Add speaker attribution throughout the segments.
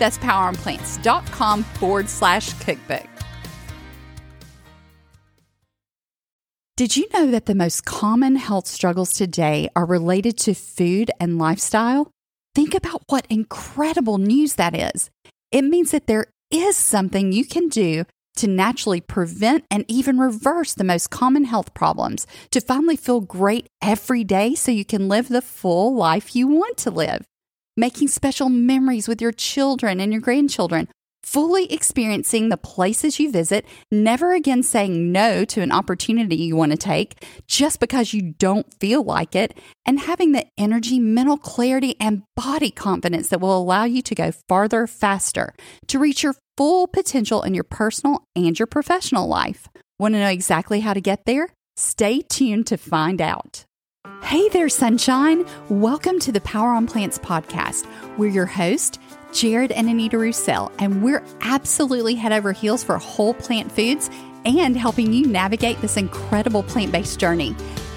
Speaker 1: That's poweronplants.com forward slash cookbook. Did you know that the most common health struggles today are related to food and lifestyle? Think about what incredible news that is. It means that there is something you can do to naturally prevent and even reverse the most common health problems, to finally feel great every day so you can live the full life you want to live making special memories with your children and your grandchildren, fully experiencing the places you visit, never again saying no to an opportunity you want to take just because you don't feel like it, and having the energy, mental clarity, and body confidence that will allow you to go farther faster to reach your full potential in your personal and your professional life. Want to know exactly how to get there? Stay tuned to find out. Hey there, sunshine. Welcome to the Power on Plants podcast. We're your host, Jared and Anita Roussel, and we're absolutely head over heels for whole plant foods and helping you navigate this incredible plant based journey.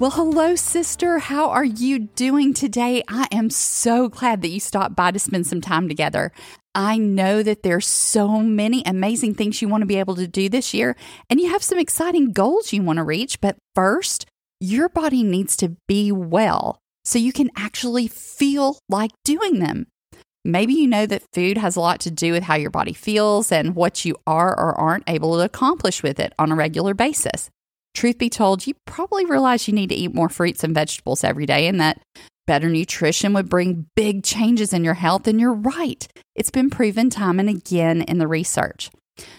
Speaker 1: Well, hello, sister. How are you doing today? I am so glad that you stopped by to spend some time together. I know that there's so many amazing things you want to be able to do this year, and you have some exciting goals you want to reach. But first, your body needs to be well so you can actually feel like doing them. Maybe you know that food has a lot to do with how your body feels and what you are or aren't able to accomplish with it on a regular basis. Truth be told, you probably realize you need to eat more fruits and vegetables every day and that better nutrition would bring big changes in your health. And you're right, it's been proven time and again in the research.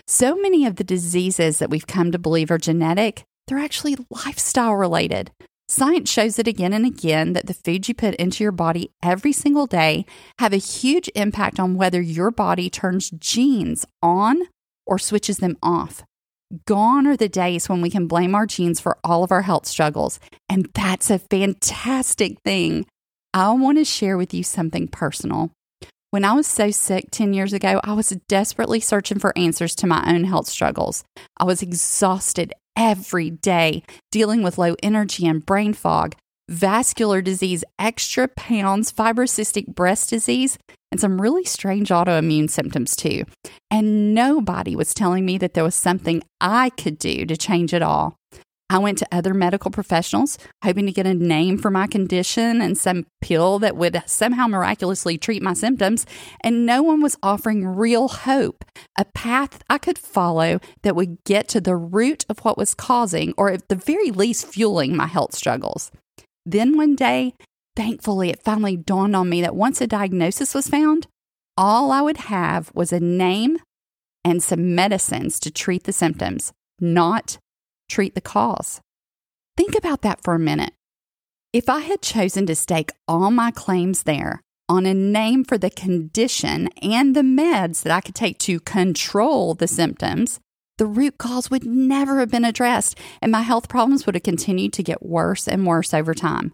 Speaker 1: So many of the diseases that we've come to believe are genetic, they're actually lifestyle related. Science shows it again and again that the food you put into your body every single day have a huge impact on whether your body turns genes on or switches them off. Gone are the days when we can blame our genes for all of our health struggles. And that's a fantastic thing. I want to share with you something personal. When I was so sick 10 years ago, I was desperately searching for answers to my own health struggles. I was exhausted every day, dealing with low energy and brain fog vascular disease, extra pounds, fibrocystic breast disease, and some really strange autoimmune symptoms too. And nobody was telling me that there was something I could do to change it all. I went to other medical professionals hoping to get a name for my condition and some pill that would somehow miraculously treat my symptoms, and no one was offering real hope, a path I could follow that would get to the root of what was causing, or at the very least, fueling my health struggles. Then one day, thankfully, it finally dawned on me that once a diagnosis was found, all I would have was a name and some medicines to treat the symptoms, not treat the cause. Think about that for a minute. If I had chosen to stake all my claims there on a name for the condition and the meds that I could take to control the symptoms, the root cause would never have been addressed and my health problems would have continued to get worse and worse over time.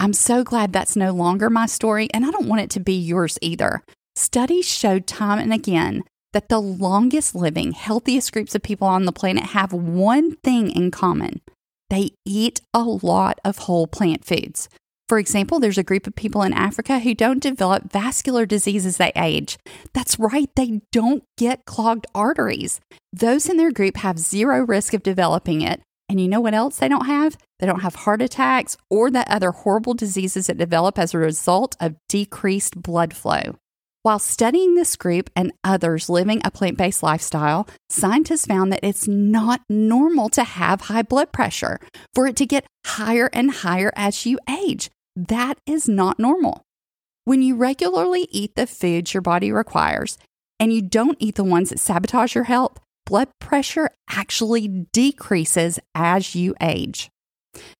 Speaker 1: I'm so glad that's no longer my story, and I don't want it to be yours either. Studies showed time and again that the longest living, healthiest groups of people on the planet have one thing in common they eat a lot of whole plant foods. For example, there's a group of people in Africa who don't develop vascular disease as they age. That's right, they don't get clogged arteries. Those in their group have zero risk of developing it. And you know what else they don't have? They don't have heart attacks or the other horrible diseases that develop as a result of decreased blood flow. While studying this group and others living a plant based lifestyle, scientists found that it's not normal to have high blood pressure, for it to get higher and higher as you age. That is not normal. When you regularly eat the foods your body requires and you don't eat the ones that sabotage your health, blood pressure actually decreases as you age.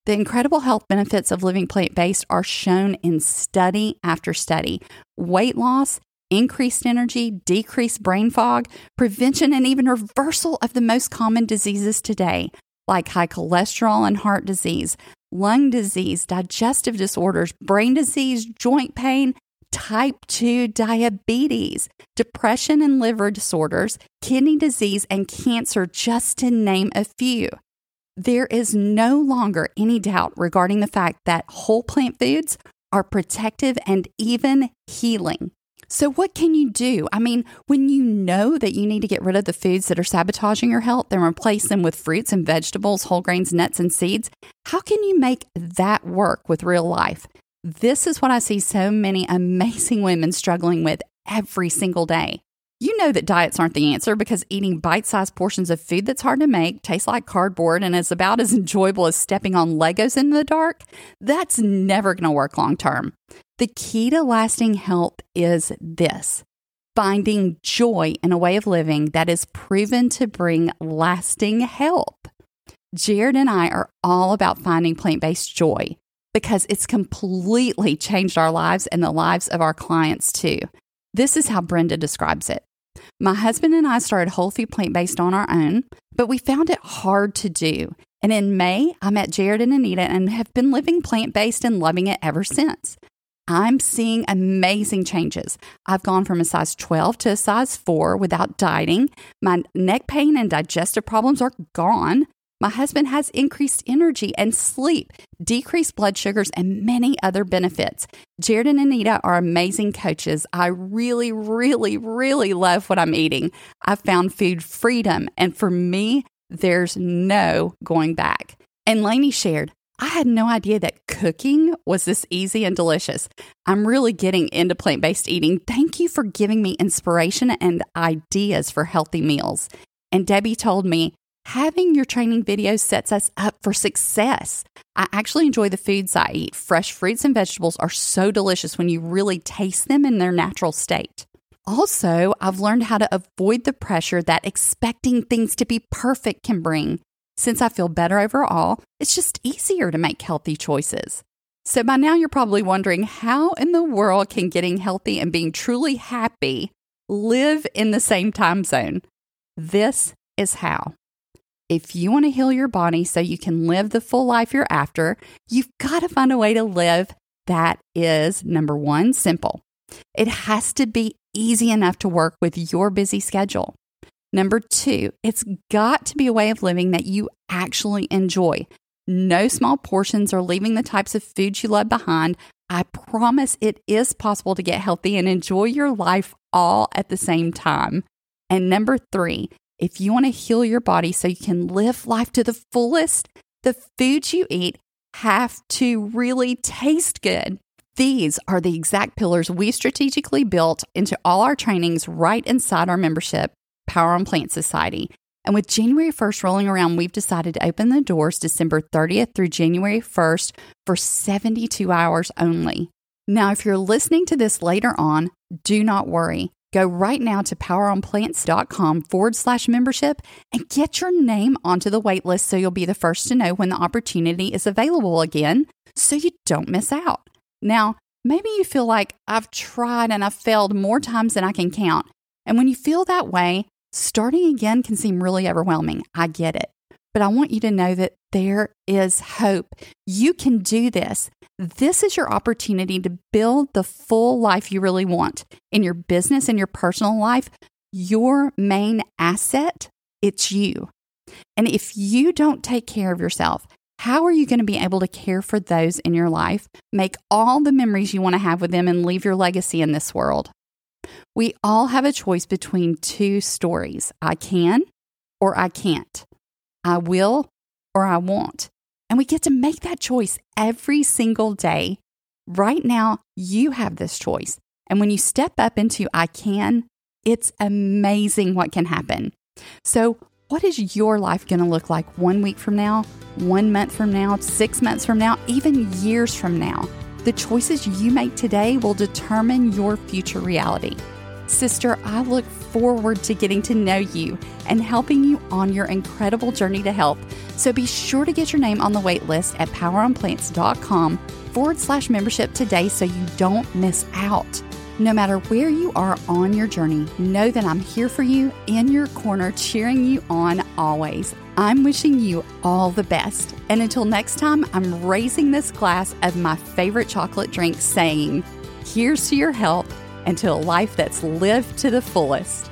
Speaker 1: The incredible health benefits of living plant based are shown in study after study. Weight loss increased energy, decreased brain fog, prevention, and even reversal of the most common diseases today, like high cholesterol and heart disease, lung disease, digestive disorders, brain disease, joint pain, type 2 diabetes, depression and liver disorders, kidney disease, and cancer, just to name a few. There is no longer any doubt regarding the fact that whole plant foods are protective and even healing. So, what can you do? I mean, when you know that you need to get rid of the foods that are sabotaging your health and replace them with fruits and vegetables, whole grains, nuts, and seeds, how can you make that work with real life? This is what I see so many amazing women struggling with every single day. You know that diets aren't the answer because eating bite sized portions of food that's hard to make, tastes like cardboard, and is about as enjoyable as stepping on Legos in the dark, that's never going to work long term. The key to lasting health is this finding joy in a way of living that is proven to bring lasting health. Jared and I are all about finding plant based joy because it's completely changed our lives and the lives of our clients too. This is how Brenda describes it. My husband and I started whole food plant based on our own, but we found it hard to do. And in May, I met Jared and Anita and have been living plant based and loving it ever since. I'm seeing amazing changes. I've gone from a size 12 to a size 4 without dieting. My neck pain and digestive problems are gone. My husband has increased energy and sleep, decreased blood sugars, and many other benefits. Jared and Anita are amazing coaches. I really, really, really love what I'm eating. I've found food freedom, and for me, there's no going back. And Lainey shared, I had no idea that cooking was this easy and delicious. I'm really getting into plant based eating. Thank you for giving me inspiration and ideas for healthy meals. And Debbie told me, having your training videos sets us up for success. I actually enjoy the foods I eat. Fresh fruits and vegetables are so delicious when you really taste them in their natural state. Also, I've learned how to avoid the pressure that expecting things to be perfect can bring. Since I feel better overall, it's just easier to make healthy choices. So by now, you're probably wondering how in the world can getting healthy and being truly happy live in the same time zone? This is how. If you want to heal your body so you can live the full life you're after, you've got to find a way to live that is number one, simple. It has to be easy enough to work with your busy schedule. Number two, it's got to be a way of living that you actually enjoy. No small portions or leaving the types of foods you love behind. I promise it is possible to get healthy and enjoy your life all at the same time. And number three, if you want to heal your body so you can live life to the fullest, the foods you eat have to really taste good. These are the exact pillars we strategically built into all our trainings right inside our membership Power on Plant Society. And with January 1st rolling around, we've decided to open the doors December 30th through January 1st for 72 hours only. Now, if you're listening to this later on, do not worry. Go right now to poweronplants.com forward slash membership and get your name onto the waitlist so you'll be the first to know when the opportunity is available again so you don't miss out. Now, Maybe you feel like I've tried and I've failed more times than I can count. And when you feel that way, starting again can seem really overwhelming. I get it. But I want you to know that there is hope. You can do this. This is your opportunity to build the full life you really want in your business and your personal life. Your main asset, it's you. And if you don't take care of yourself, how are you going to be able to care for those in your life, make all the memories you want to have with them, and leave your legacy in this world? We all have a choice between two stories I can or I can't. I will or I won't. And we get to make that choice every single day. Right now, you have this choice. And when you step up into I can, it's amazing what can happen. So, what is your life going to look like one week from now, one month from now, six months from now, even years from now? The choices you make today will determine your future reality. Sister, I look forward to getting to know you and helping you on your incredible journey to health. So be sure to get your name on the wait list at poweronplants.com forward slash membership today so you don't miss out. No matter where you are on your journey, know that I'm here for you in your corner, cheering you on always. I'm wishing you all the best. And until next time, I'm raising this glass of my favorite chocolate drink, saying, Here's to your health and to a life that's lived to the fullest.